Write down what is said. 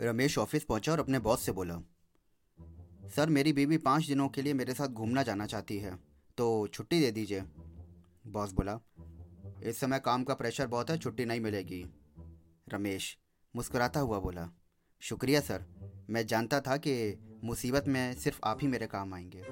Ramesh office पहुँचा और अपने बॉस से बोला, सर, मेरी बीवी पाँच दिनों के लिए मेरे साथ घूमना जाना चाहती है तो छुट्टी दे दीजिए। बॉस बोला, इस समय काम का प्रेशर बहुत है, छुट्टी नहीं मिलेगी। रमेश मुस्कुराता हुआ बोला, शुक्रिया, सर। मैं जानता था कि मुसीबत में सिर्फ़ आप ही मेरे काम आएँगे।